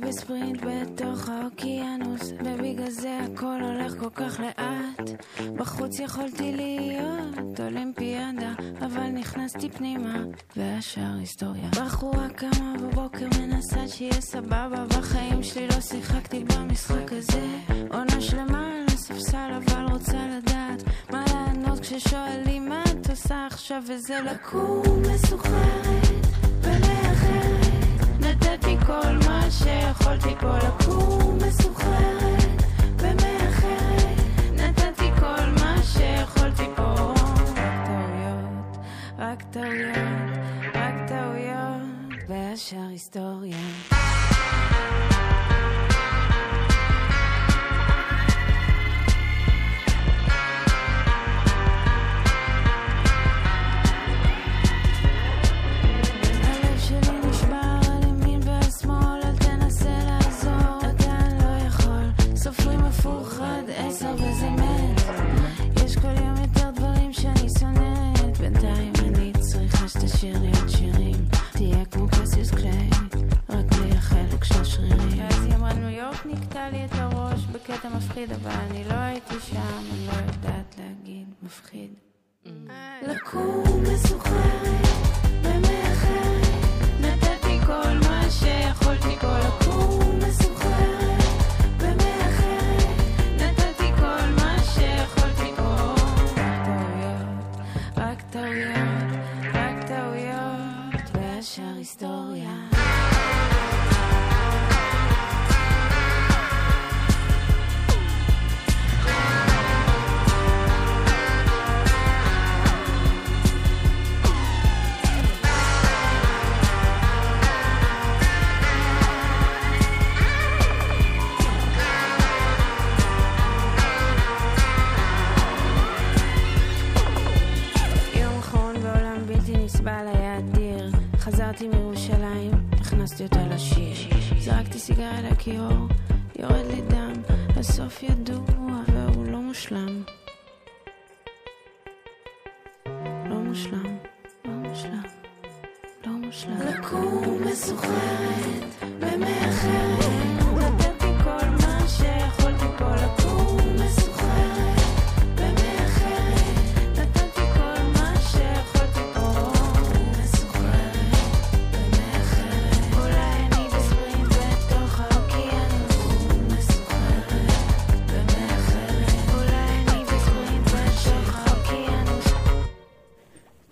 בספרינט בתוך האוקיינוס, ובגלל זה הכל הולך כל כך לאט. בחוץ יכולתי להיות אולימפיאדה, אבל נכנסתי פנימה, והשאר היסטוריה. בחורה קמה בבוקר מנסה שיהיה סבבה, בחיים שלי לא שיחקתי במשחק הזה. עונה שלמה על הספסל, אבל רוצה לדעת מה לענות כששואלים מה את עושה עכשיו, וזה לקום ומאחרת. נתתי כל מה שיכולתי פה לקום מסוחררת ומאחרת. נתתי כל מה שיכולתי פה. טעויות, רק טעויות, רק טעויות, והשאר היסטוריה. צריכה שתשאיר לי עוד שירים. תהיה כמו קסיוס קליי, רק בלי החלק של השרירים. ואז היא אמרה ניו יורק נקטע לי את הראש בקטע מפחיד, אבל אני לא הייתי שם, אני לא יודעת להגיד מפחיד. לקום מסוחררת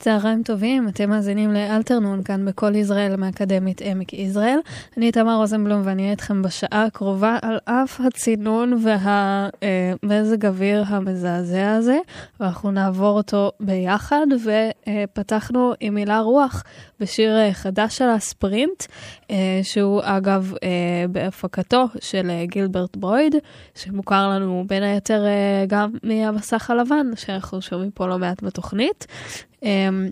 צהריים טובים, אתם מאזינים לאלתרנון כאן בכל ישראל מאקדמית עמק יזרעאל. אני תמר רוזנבלום ואני אהיה איתכם בשעה הקרובה על אף הצינון והמזג אוויר המזעזע הזה, ואנחנו נעבור אותו ביחד, ופתחנו עם מילה רוח בשיר אה, חדש של הספרינט, אה, שהוא אגב אה, בהפקתו של אה, גילברט ברויד, שמוכר לנו בין היתר אה, גם מהמסך הלבן, שאנחנו שומעים פה לא מעט בתוכנית. אמ,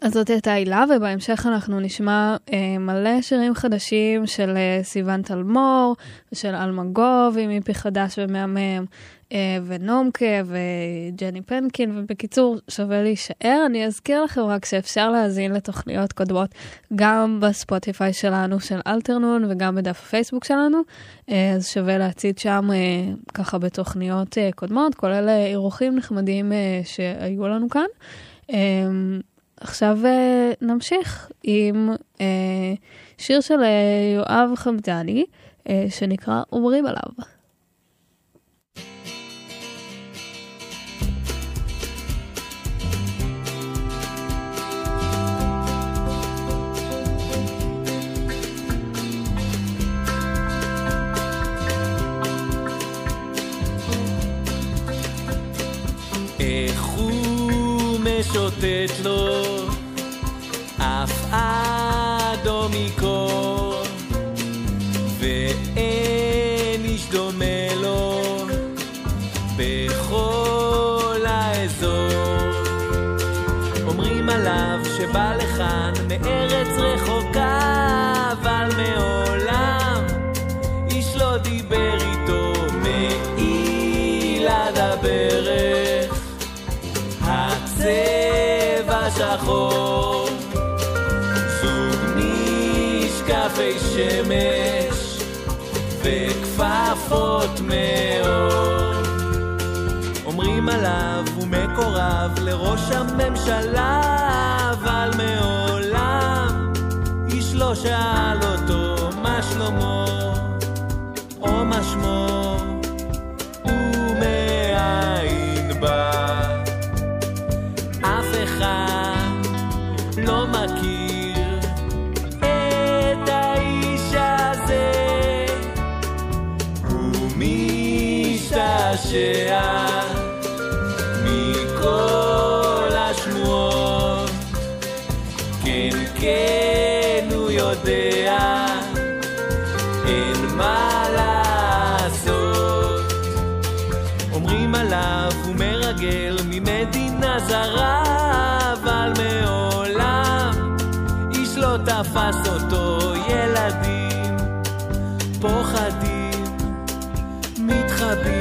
אז זאת הייתה הילה, ובהמשך אנחנו נשמע אה, מלא שירים חדשים של אה, סיון טלמור, ושל אלמגוב עם איפי חדש ומהמם, אה, ונומקה וג'ני פנקין, ובקיצור, שווה להישאר. אני אזכיר לכם רק שאפשר להאזין לתוכניות קודמות גם בספוטיפיי שלנו של אלתרנון וגם בדף הפייסבוק שלנו, אה, אז שווה להציץ שם ככה בתוכניות קודמות, כולל אירוחים נחמדים שהיו לנו כאן. אמ, עכשיו אה, נמשיך עם אה, שיר של אה, יואב חמדני, שנקרא אומרים עליו. משוטט לו. אף אדום מקור שחור זוג משקפי שמש וכפפות מאור. אומרים עליו הוא מקורב לראש הממשלה, אבל מעולם איש לא שאל אותו מה שלמה או מה שמו ומאין בא. אף אחד משתעשע מכל השמועות. כן, כן, הוא יודע, אין מה לעשות. אומרים עליו הוא מרגל ממדינה זרה, אבל מעולם איש לא תפס אותו, ילדים פוחדים, מתחבאים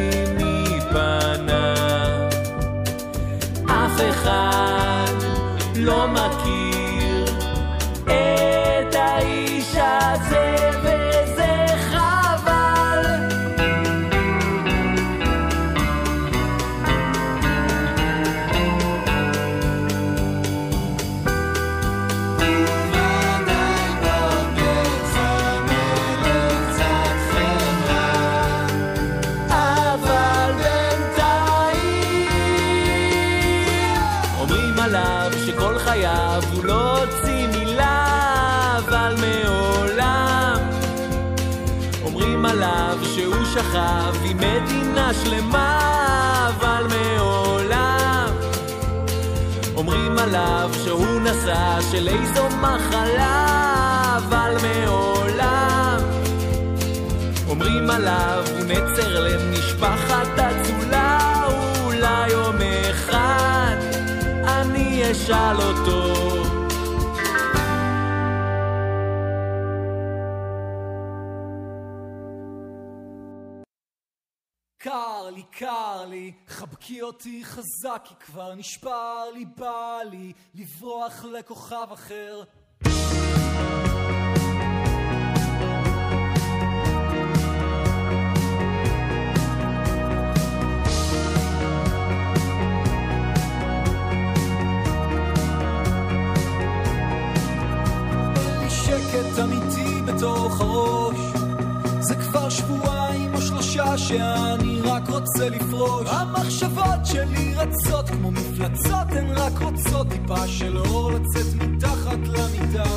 של איזו מחלה, אבל מעולם אומרים עליו הוא נצר למשפחת אצולה, אולי יום אחד אני אשאל אותו. חבקי אותי חזק, כי כבר נשבר לי, בא לי, לברוח לכוכב אחר. שקט אמיתי בתוך הראש זה כבר שבועיים או שלושה שאני רק רוצה לפרוש. המחשבות שלי רצות כמו מפלצות הן רק רוצות טיפה של אור לצאת מתחת למיטה.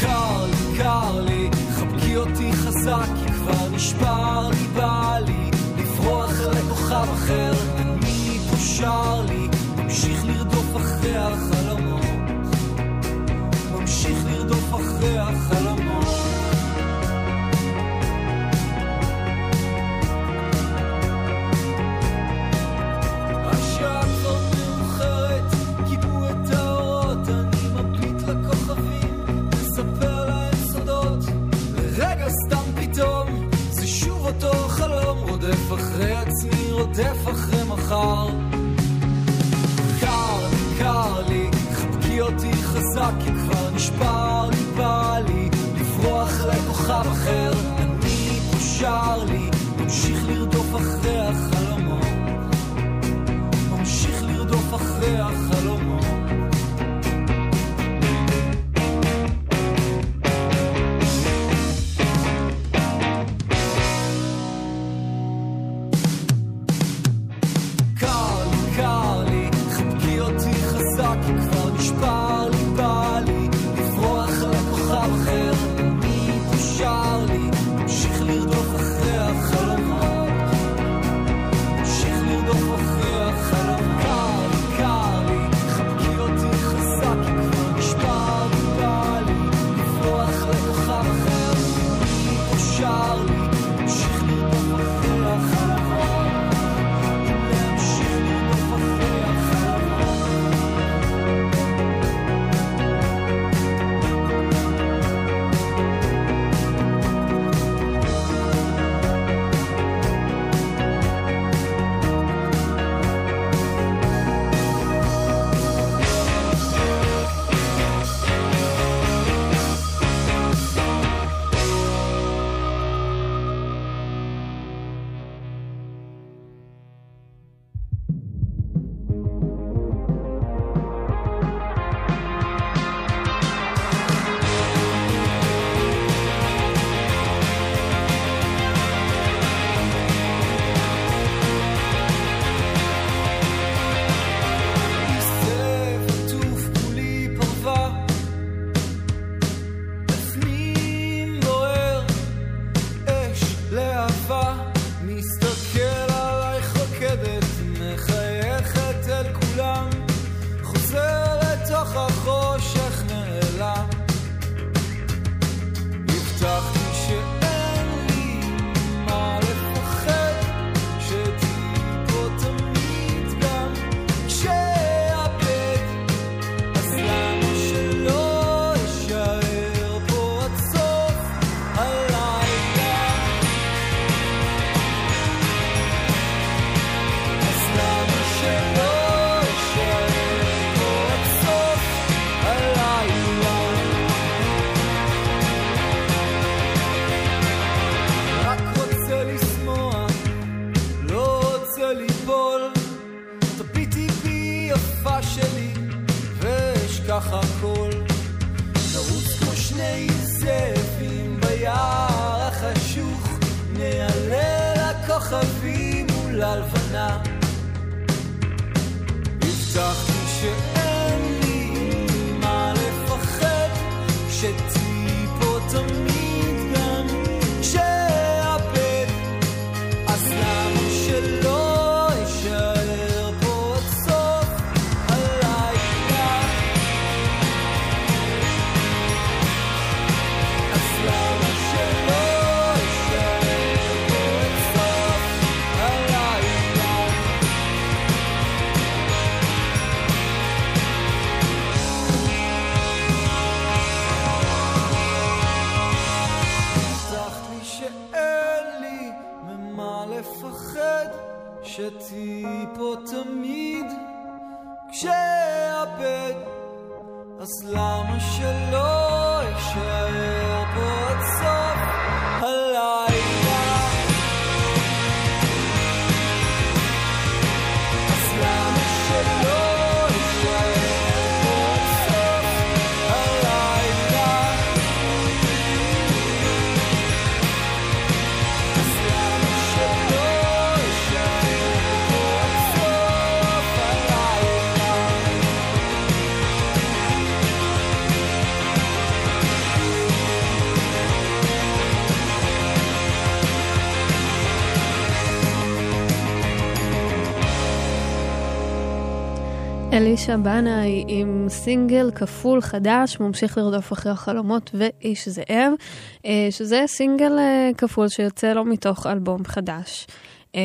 קר לי, קר לי, חבקי אותי חזק כי כבר נשבר לי, בא לי לברוח לכוכב אחר. אני פה שר לי, ממשיך לרדוף אחרי החלומות. ממשיך לרדוף אחרי החלומות מחר. קר לי, קר לי, חבקי אותי חזק, כי כבר נשבר לי, בא לי, לברוח לכוכב אחר. אני פה שר לי, ממשיך לרדוף אחרי החלומות. ממשיך לרדוף אחרי החלומות. הלבנה. אלישע בנאי עם סינגל כפול חדש, ממשיך לרדוף אחרי החלומות ואיש זאב, אה, שזה סינגל אה, כפול שיוצא לו מתוך אלבום חדש, אה,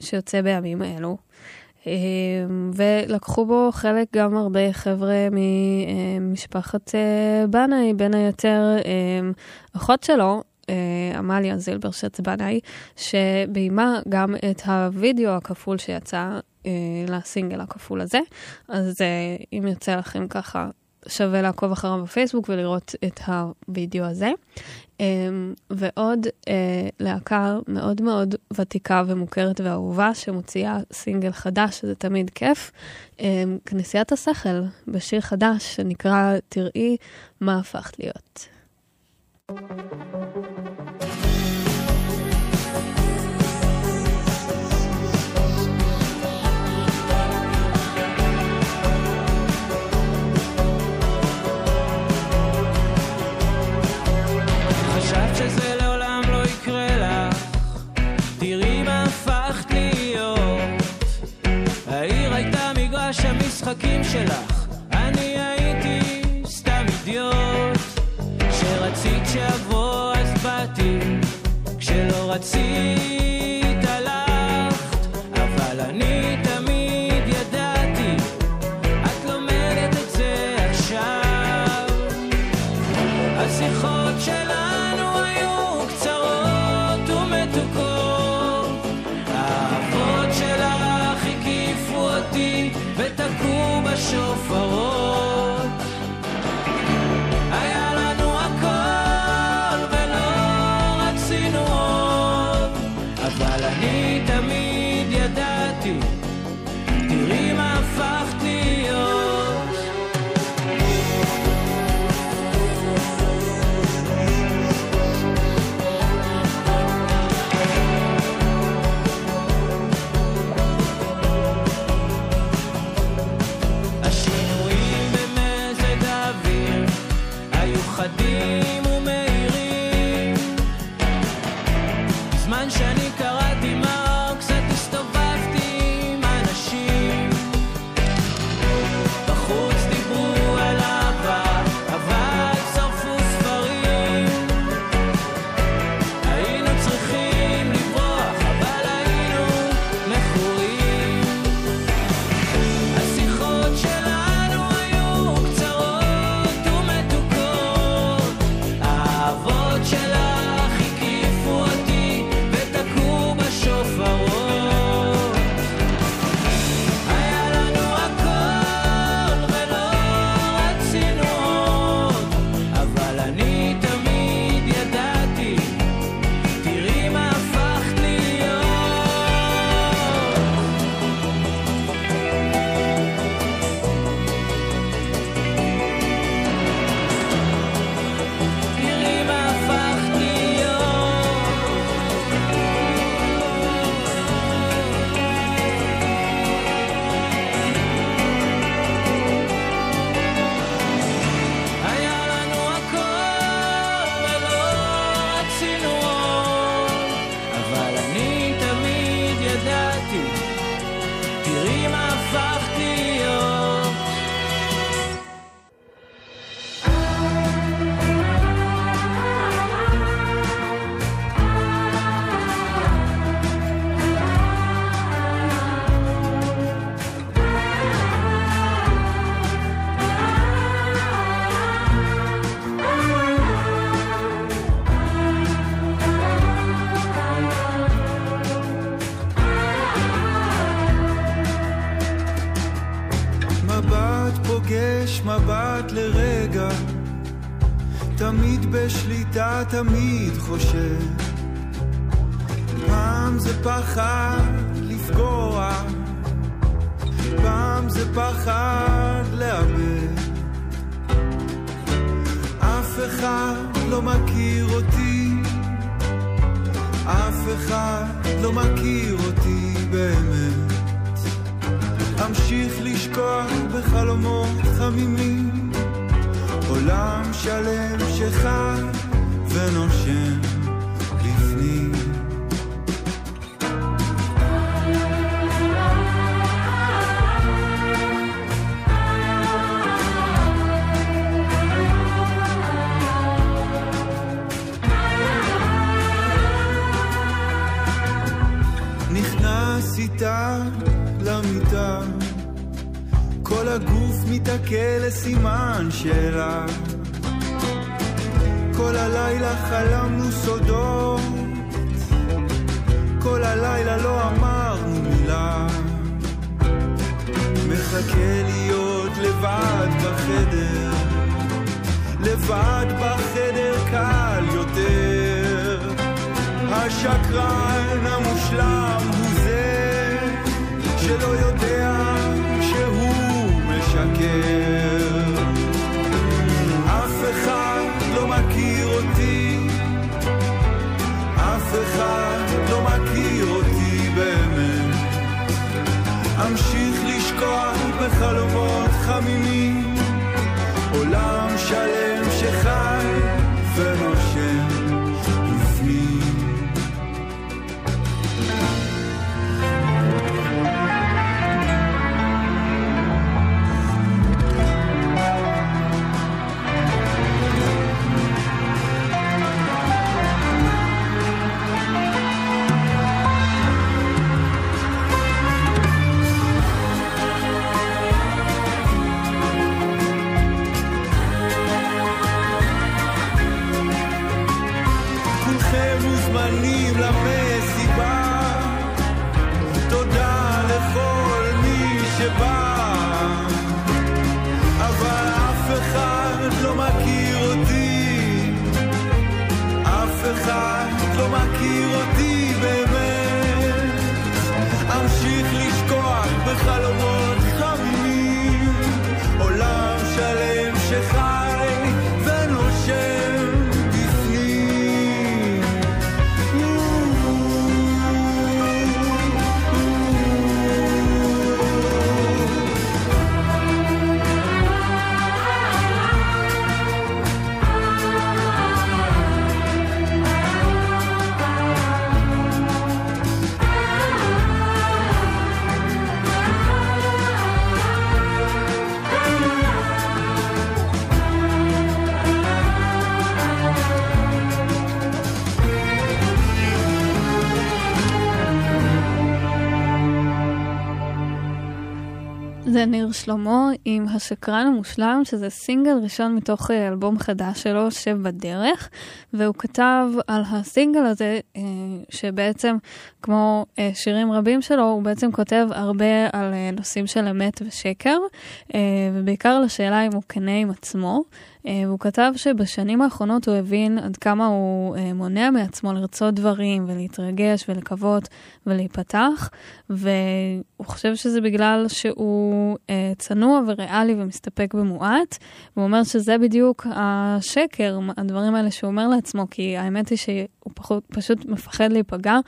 שיוצא בימים אלו. ולקחו בו חלק גם הרבה חבר'ה ממשפחת בנאי, בין היתר אחות שלו, עמליה זילברשץ בנאי, שביימה גם את הווידאו הכפול שיצא לסינגל הכפול הזה. אז אה, אם יוצא לכם ככה, שווה לעקוב אחריו בפייסבוק ולראות את הווידאו הזה. אה, ועוד אה, להקה מאוד מאוד ותיקה ומוכרת ואהובה שמוציאה סינגל חדש, שזה תמיד כיף. אה, כנסיית השכל, בשיר חדש שנקרא "תראי מה הפכת להיות". חשבת המשחקים שלך, אני הייתי סתם אידיוט. כשרצית שאבוא אז באתי, כשלא רצית Quítame שלא יודע זה ניר שלמה עם השקרן המושלם, שזה סינגל ראשון מתוך אה, אלבום חדש שלו, שבדרך, והוא כתב על הסינגל הזה, אה, שבעצם, כמו אה, שירים רבים שלו, הוא בעצם כותב הרבה על נושאים של אמת ושקר, ובעיקר על השאלה אם הוא כנה עם עצמו. והוא כתב שבשנים האחרונות הוא הבין עד כמה הוא מונע מעצמו לרצות דברים ולהתרגש ולקוות ולהיפתח, והוא חושב שזה בגלל שהוא אה, צנוע וריאלי ומסתפק במועט, והוא אומר שזה בדיוק השקר, הדברים האלה שהוא אומר לעצמו, כי האמת היא שהוא פחות, פשוט מפחד להיפגע,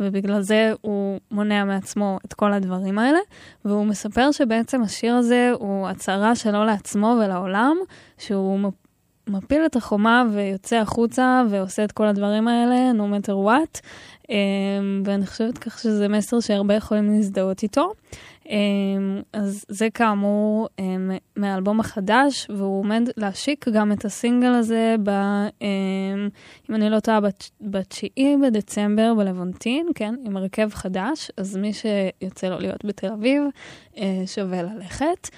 ובגלל זה הוא מונע מעצמו את כל הדברים האלה, והוא מספר שבעצם השיר הזה הוא הצהרה שלו לעצמו ולעולם, שהוא מפיל את החומה ויוצא החוצה ועושה את כל הדברים האלה, no matter what. Um, ואני חושבת כך שזה מסר שהרבה יכולים להזדהות איתו. Um, אז זה כאמור um, מהאלבום החדש, והוא עומד להשיק גם את הסינגל הזה, ב, um, אם אני לא טועה, ב-9 בדצמבר בלוונטין, כן, עם הרכב חדש, אז מי שיוצא לו להיות בתל אביב, uh, שווה ללכת.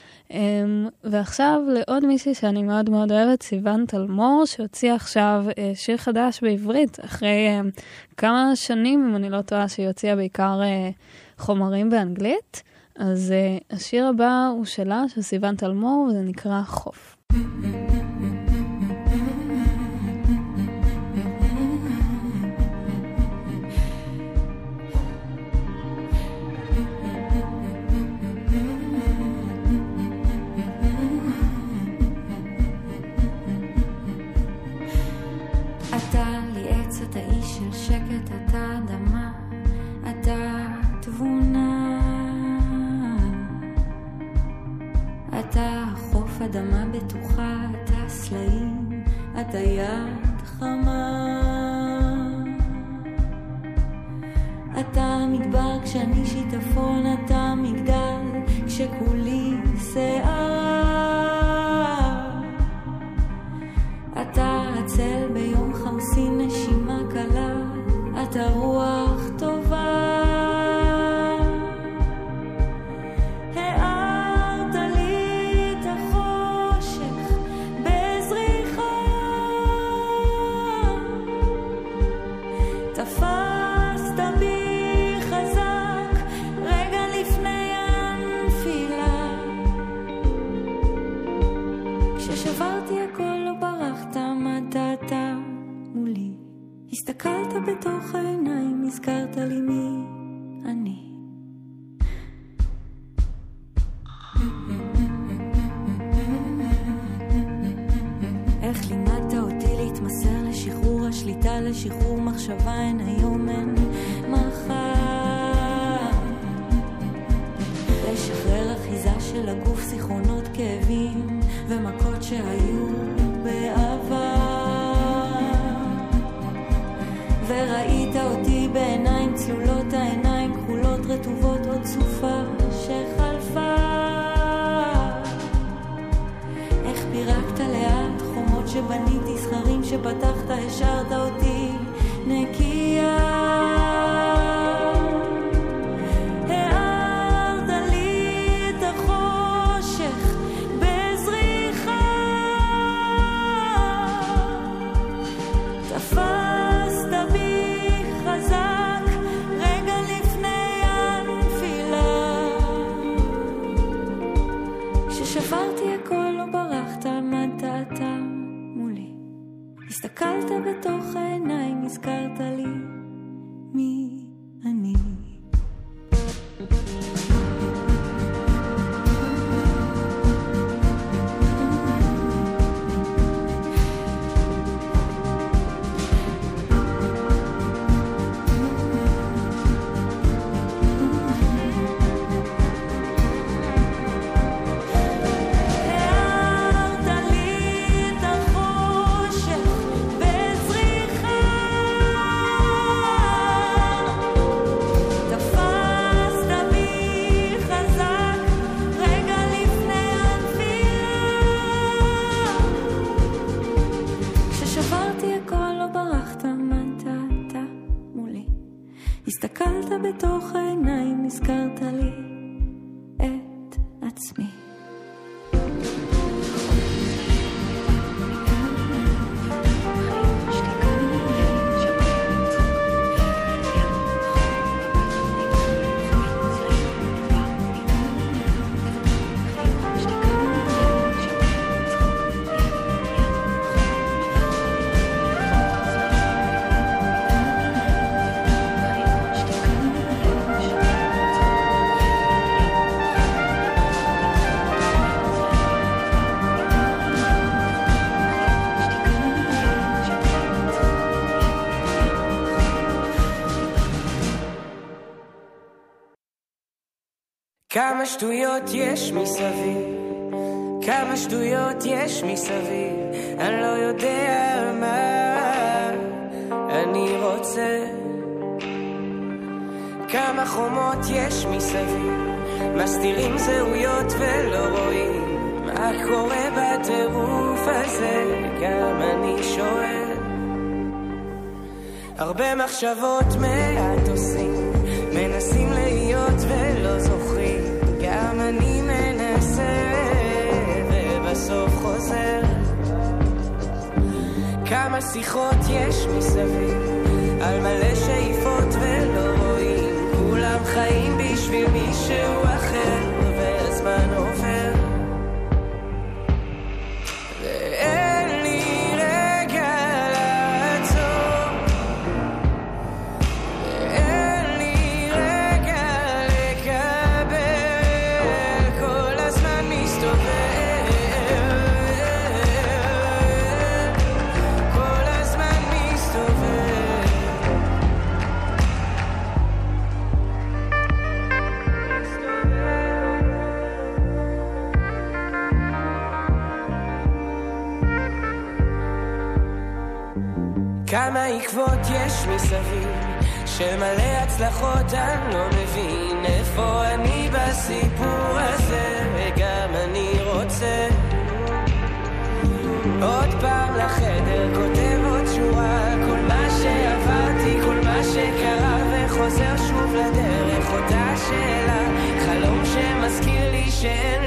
ועכשיו לעוד מישהי שאני מאוד מאוד אוהבת, סיוון תלמור, שהוציאה עכשיו uh, שיר חדש בעברית, אחרי uh, כמה שנים, אם אני לא טועה, שהיא הוציאה בעיקר חומרים באנגלית. אז uh, השיר הבא הוא שלה, של סיוון תלמור, וזה נקרא חוף. כמה שטויות יש מסביב, כמה שטויות יש מסביב, אני לא יודע מה אני רוצה. כמה חומות יש מסביב, מסתירים זהויות ולא רואים, מה קורה בטירוף הזה, גם אני שואל. הרבה מחשבות מעט עושים, מנסים להיות ולא זוכרים. גם אני כמה שיחות יש מסביב, על מלא שאיפות ולא רואים, כולם חיים בשביל מישהו אחר. עקבות יש מסביב של מלא הצלחות אני לא מבין איפה אני בסיפור הזה וגם אני רוצה. עוד פעם לחדר כותב עוד שורה כל מה שעברתי כל מה שקרה וחוזר שוב לדרך אותה שאלה חלום שמזכיר לי שאין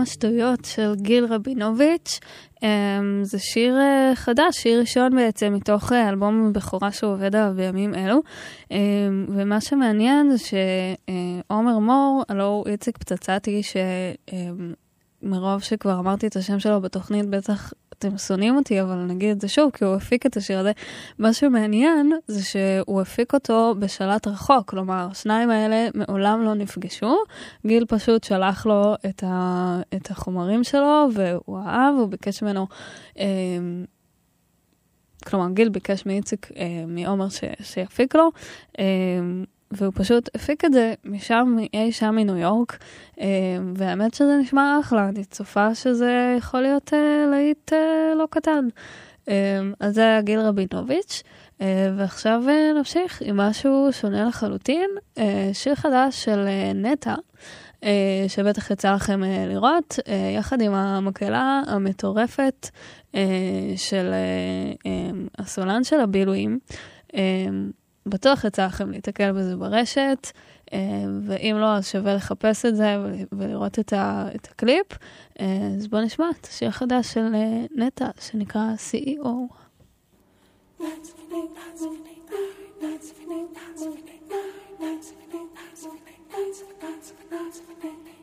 כמה שטויות של גיל רבינוביץ'. Um, זה שיר uh, חדש, שיר ראשון בעצם מתוך uh, אלבום הבכורה שהוא עובד עליו בימים אלו. Um, ומה שמעניין זה שעומר מור, הלו הוא איציק פצצתי, שמרוב שכבר אמרתי את השם שלו בתוכנית, בטח אתם שונאים אותי, אבל נגיד את זה שוב, כי הוא הפיק את השיר הזה. מה שמעניין זה שהוא הפיק אותו בשלט רחוק, כלומר, השניים האלה מעולם לא נפגשו. גיל פשוט שלח לו את, ה, את החומרים שלו, והוא אהב, הוא ביקש ממנו... אה, כלומר, גיל ביקש מאיציק, אה, מעומר ש, שיפיק לו, אה, והוא פשוט הפיק את זה משם, אי שם מניו יורק, אה, והאמת שזה נשמע אחלה, אני צופה שזה יכול להיות אה, להיט אה, לא קטן. אז זה היה גיל רבינוביץ', ועכשיו נמשיך עם משהו שונה לחלוטין, שיר חדש של נטע. שבטח יצא לכם לראות, יחד עם המקהלה המטורפת של הסולן של הבילויים. אה, בטוח יצא לכם להתקל בזה ברשת, אה, ואם לא, אז שווה לחפש את זה ול- ולראות את, ה, את הקליפ. אה, אז בואו נשמע את השיר החדש של אה, נטע, שנקרא E CEO. I'm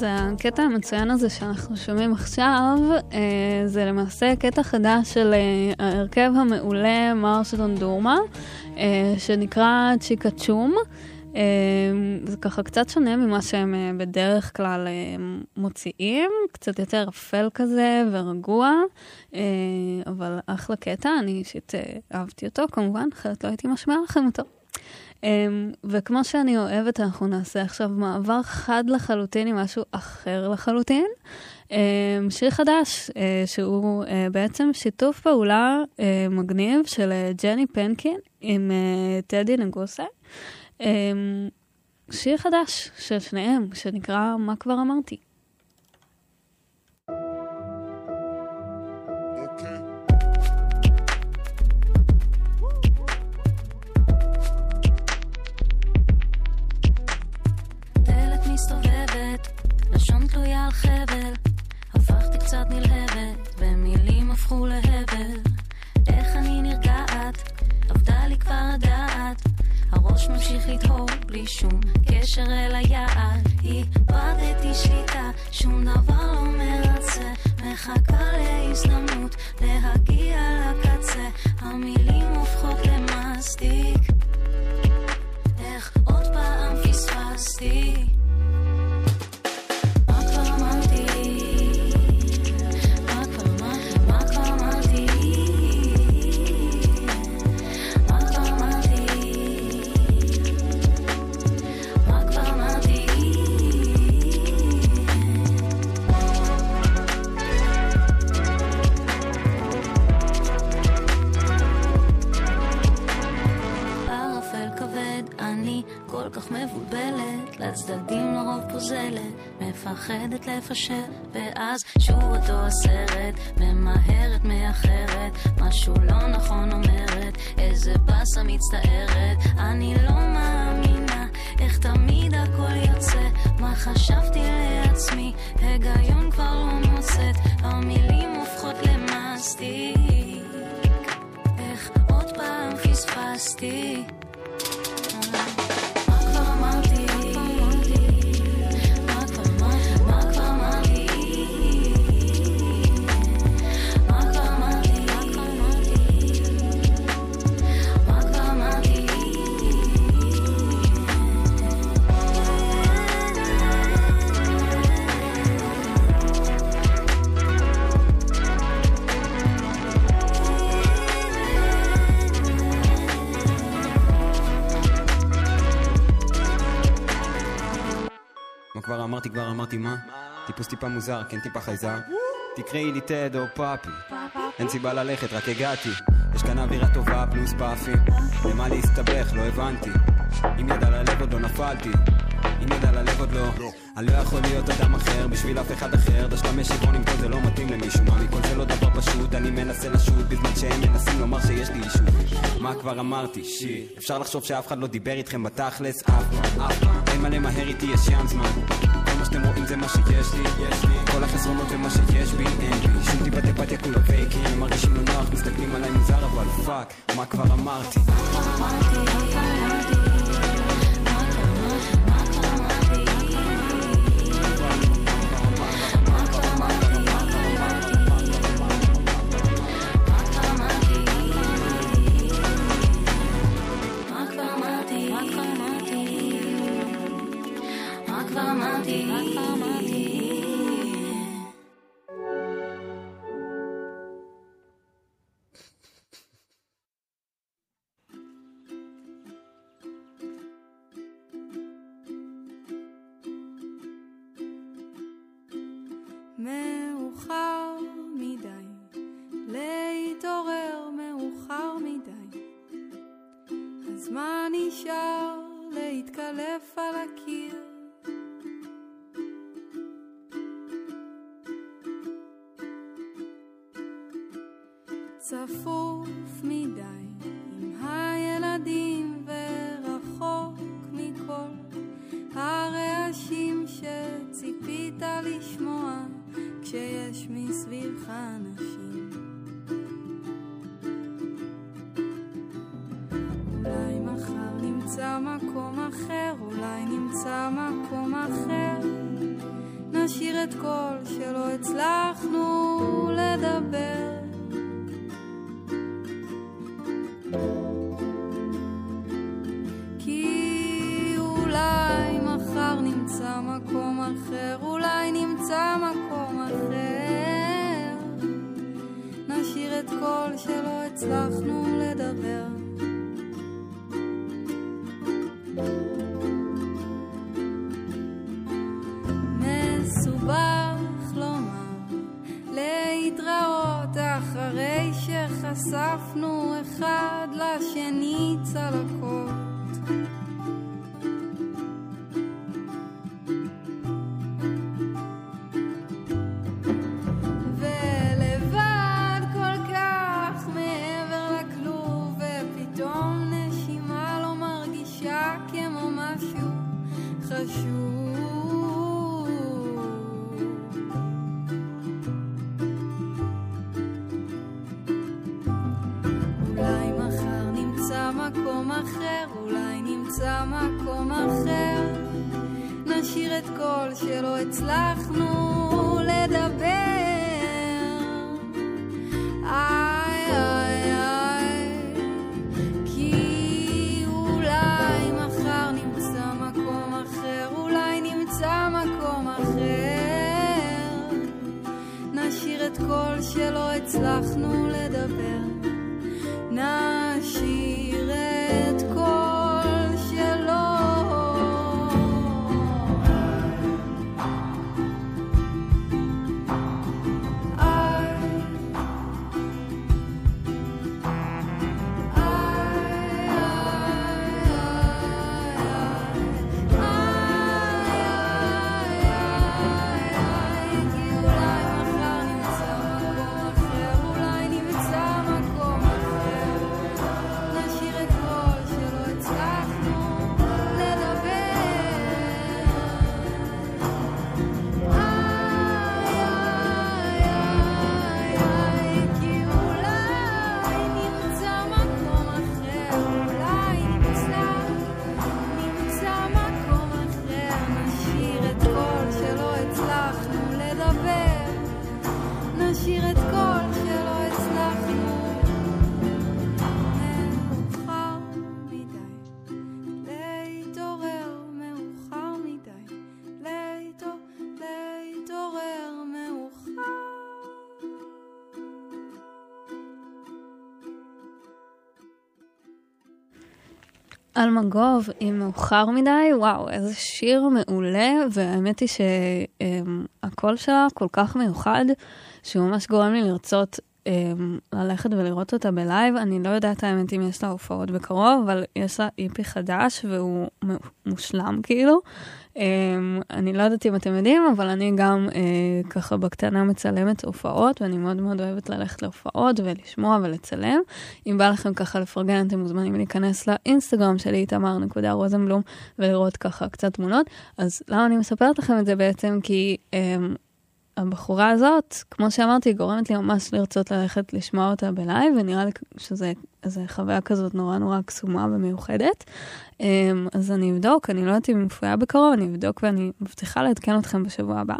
אז הקטע המצוין הזה שאנחנו שומעים עכשיו, אה, זה למעשה קטע חדש של אה, ההרכב המעולה מרשדון דורמה, אה, שנקרא צ'יקה צ'ום. אה, זה ככה קצת שונה ממה שהם אה, בדרך כלל אה, מוציאים, קצת יותר אפל כזה ורגוע, אה, אבל אחלה קטע, אני אישית אה, אהבתי אותו כמובן, אחרת לא הייתי משמיעה לכם אותו. Um, וכמו שאני אוהבת, אנחנו נעשה עכשיו מעבר חד לחלוטין עם משהו אחר לחלוטין. Um, שיר חדש, uh, שהוא uh, בעצם שיתוף פעולה uh, מגניב של ג'ני פנקין עם טדי נגוסה. Um, שיר חדש של שניהם, שנקרא מה כבר אמרתי. לשון תלויה על חבל. הפכתי קצת נלהבת, ומילים הפכו להבל. איך אני נרגעת, עבדה לי כבר הדעת. הראש ממשיך לדהור בלי שום קשר אל היעד. איבדתי שליטה, שום דבר לא מרצה. מחכה להזדמנות להגיע לקצה. המילים הופכות למסטיק. איך עוד פעם פספסתי? לפשל, ואז שוב אותו הסרט, ממהרת, מאחרת, משהו לא נכון אומרת, איזה באסה מצטערת, מוזר, כן טיפה חייזר. תקראי לי טד או פאפי. אין סיבה ללכת, רק הגעתי. יש כאן אווירה טובה פלוס פאפי. למה להסתבך? לא הבנתי. עם יד על הלב עוד לא נפלתי. עם יד על הלב עוד לא. אני לא יכול להיות אדם אחר בשביל אף אחד אחר. משירון עם כל זה לא מתאים למישהו. מה מכל זה לא דבר פשוט? אני מנסה לשוט בזמן שהם מנסים לומר שיש לי אישו. מה כבר אמרתי? שיט. אפשר לחשוב שאף אחד לא דיבר איתכם בתכלס? אף פעם, אף פעם. אין מה למהר איתי, יש ים זמן. שיש לי, לי. כל החסרונות זה מה שיש בי, אין בי. שום טיפת אמפתיה כולה פייקים. מרגישים לא נוח, מסתכלים עליי מוזר, אבל fuck, מה כבר אמרתי? מה אלמגוב עם מאוחר מדי, וואו, איזה שיר מעולה, והאמת היא שהקול שלה כל כך מיוחד, שהוא ממש גורם לי לרצות ללכת ולראות אותה בלייב. אני לא יודעת האמת אם יש לה הופעות בקרוב, אבל יש לה EP חדש והוא מושלם כאילו. אמ, אני לא יודעת אם אתם יודעים, אבל אני גם אה, ככה בקטנה מצלמת הופעות, ואני מאוד מאוד אוהבת ללכת להופעות ולשמוע ולצלם. אם בא לכם ככה לפרגן, אתם מוזמנים להיכנס לאינסטגרם שלי, איתמר נקודה רוזנבלום, ולראות ככה קצת תמונות. אז למה אני מספרת לכם את זה בעצם? כי אמ, הבחורה הזאת, כמו שאמרתי, גורמת לי ממש לרצות ללכת לשמוע אותה בלייב, ונראה לי שזה חוויה כזאת נורא נורא קסומה ומיוחדת. אמ, אז אני אבדוק, אני לא יודעת אם היא מופיעה בקרוב, אני אבדוק ואני מבטיחה לעדכן אתכם בשבוע הבא.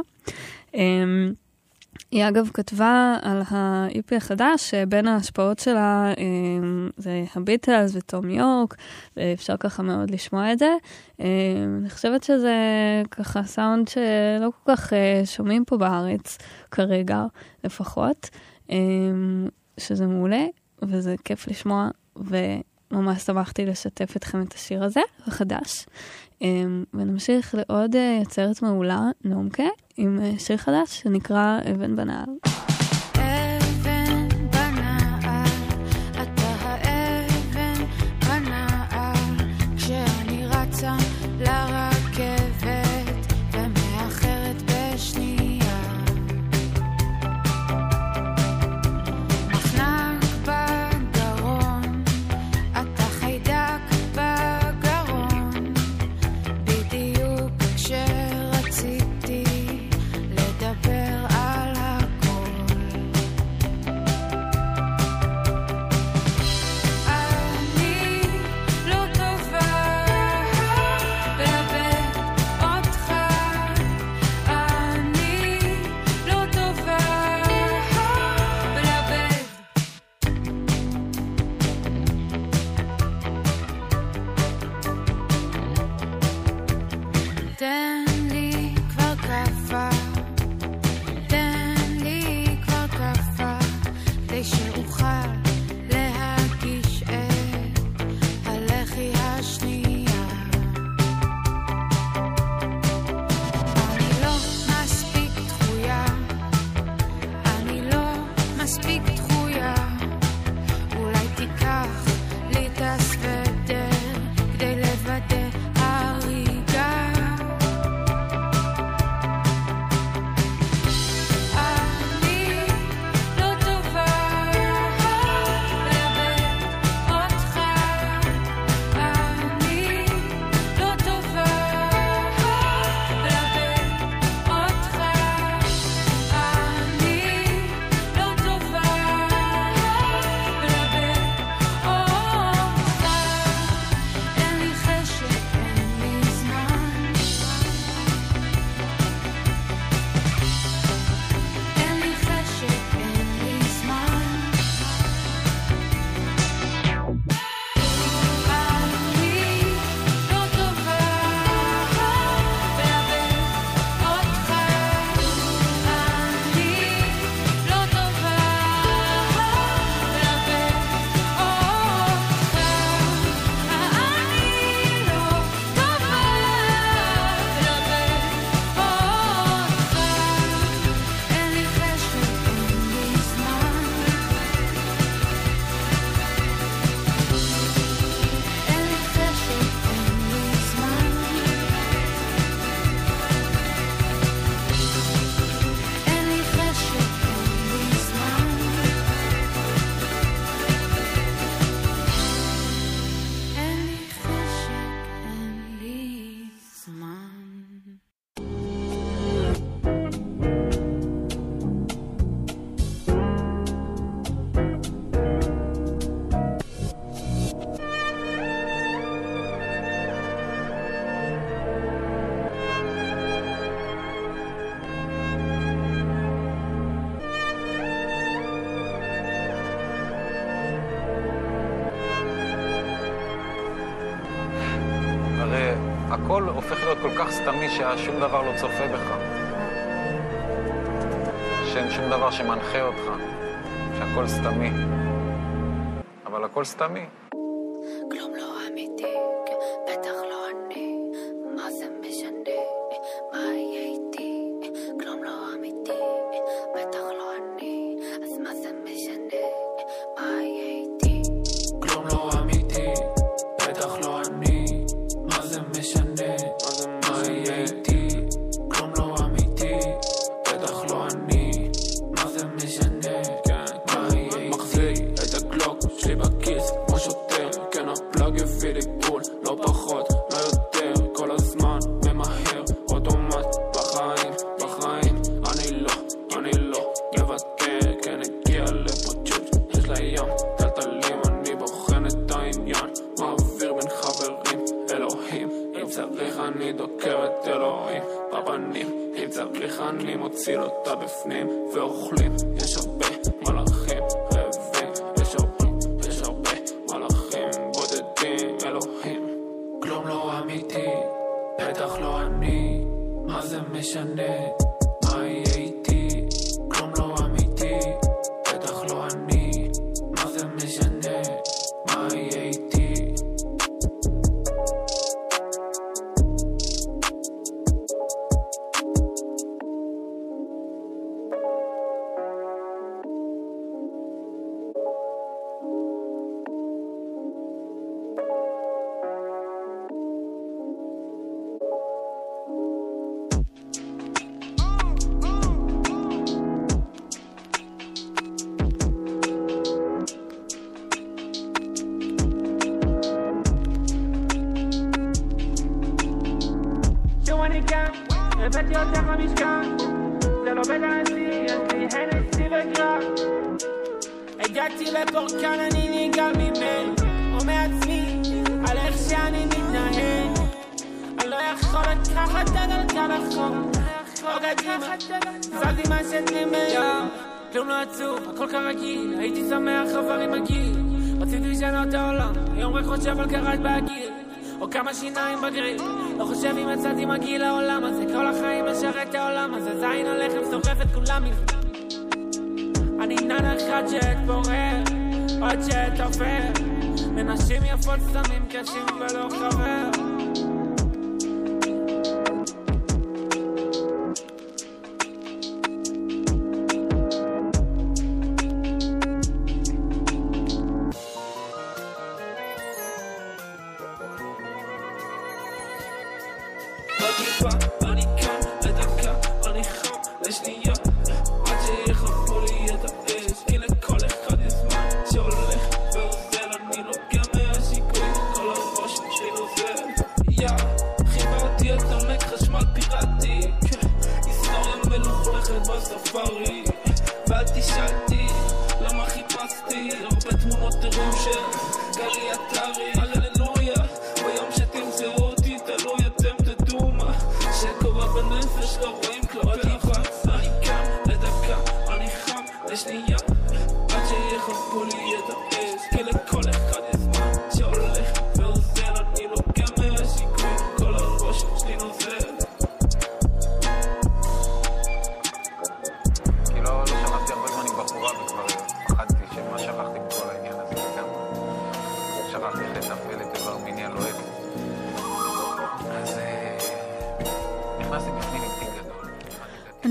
היא אגב כתבה על ה-EP החדש, שבין ההשפעות שלה אמ, זה הביטלס וטום יורק, ואפשר ככה מאוד לשמוע את זה. אמ, אני חושבת שזה ככה סאונד שלא כל כך אה, שומעים פה בארץ כרגע, לפחות, אמ, שזה מעולה, וזה כיף לשמוע, וממש שמחתי לשתף אתכם את השיר הזה, החדש. אמ, ונמשיך לעוד אה, יוצרת מעולה, נומקה, עם אה, שיר חדש שנקרא אבן בנעל. סתמי ששום דבר לא צופה בך. שאין שום דבר שמנחה אותך, שהכל סתמי. אבל הכל סתמי. הגעתי לפורקן, אני נגעל ממנו או מעצמי, על איך שאני מתנהל. אני לא יכול לקחת את הגלגל אחורה או קדימה, זזתי מהשתנים ביום כלום לא עצוב, הכל כרגיל. הייתי שמח עבר עם הגיל רציתי לשנות את העולם, היום רק חושב על קרת בהגיל. או כמה שיניים בגריל. לא חושב אם יצאתי מגעיל לעולם הזה. כל החיים משרת את העולם הזה. זין הלחם שורף את כולם מזה ג'ט בורר עוד ג'ט עובר. מנשים יפות סמים קשים ולא חבר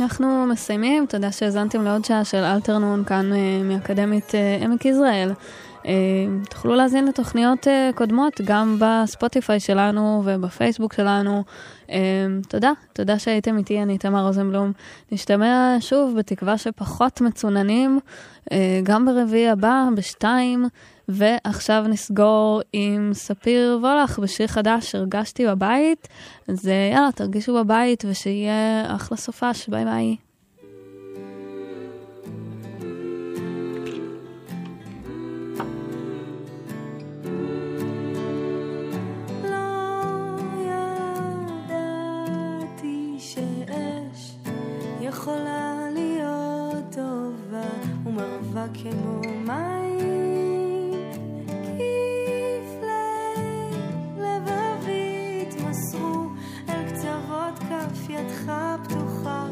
אנחנו מסיימים, תודה שהאזנתם לעוד שעה של אלתרנון כאן אה, מאקדמית אה, עמק יזרעאל. אה, תוכלו להאזין לתוכניות אה, קודמות גם בספוטיפיי שלנו ובפייסבוק שלנו. אה, תודה, תודה שהייתם איתי, אני תמר רוזנבלום. נשתמע שוב בתקווה שפחות מצוננים, גם ברביעי הבא, בשתיים, ועכשיו נסגור עם ספיר וולך בשיר חדש, הרגשתי בבית. אז יאללה, תרגישו בבית ושיהיה אחלה סופש, ביי ביי. כמו מים, כפלי לבבי התמסרו אל קצוות כף ידך פתוחה,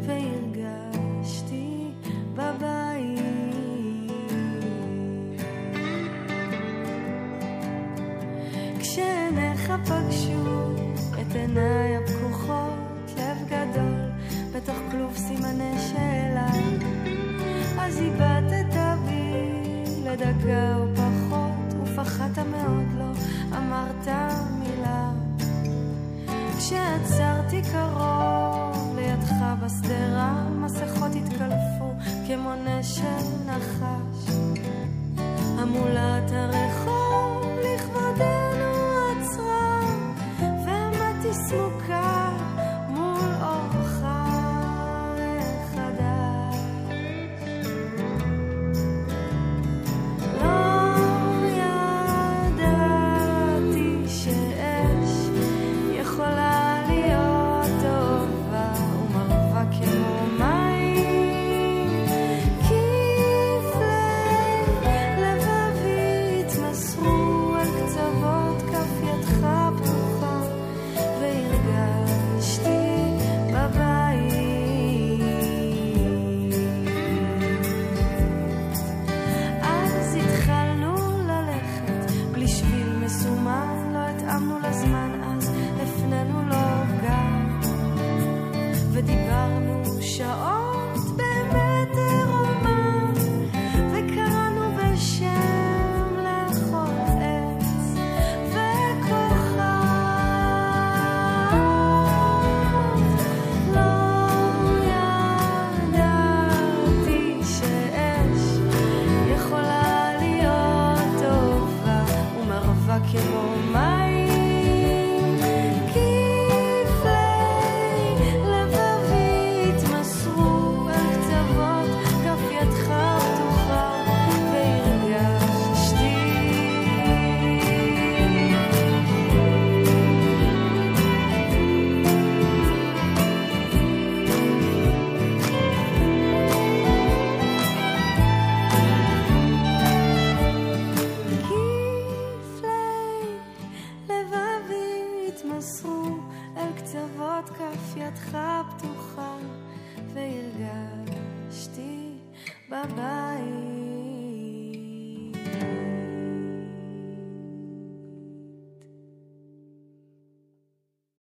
והרגשתי בבית. כשעיניך פגשו את עיניי הפקוחות, לב גדול בתוך כלוב סימני שאלה אז איבדת בי לדקה או פחות, ופחדת מאוד לא אמרת מילה. כשעצרתי קרוב לידך בשדרה, מסכות התקלפו כמו נשם נחש. המולת הרחוב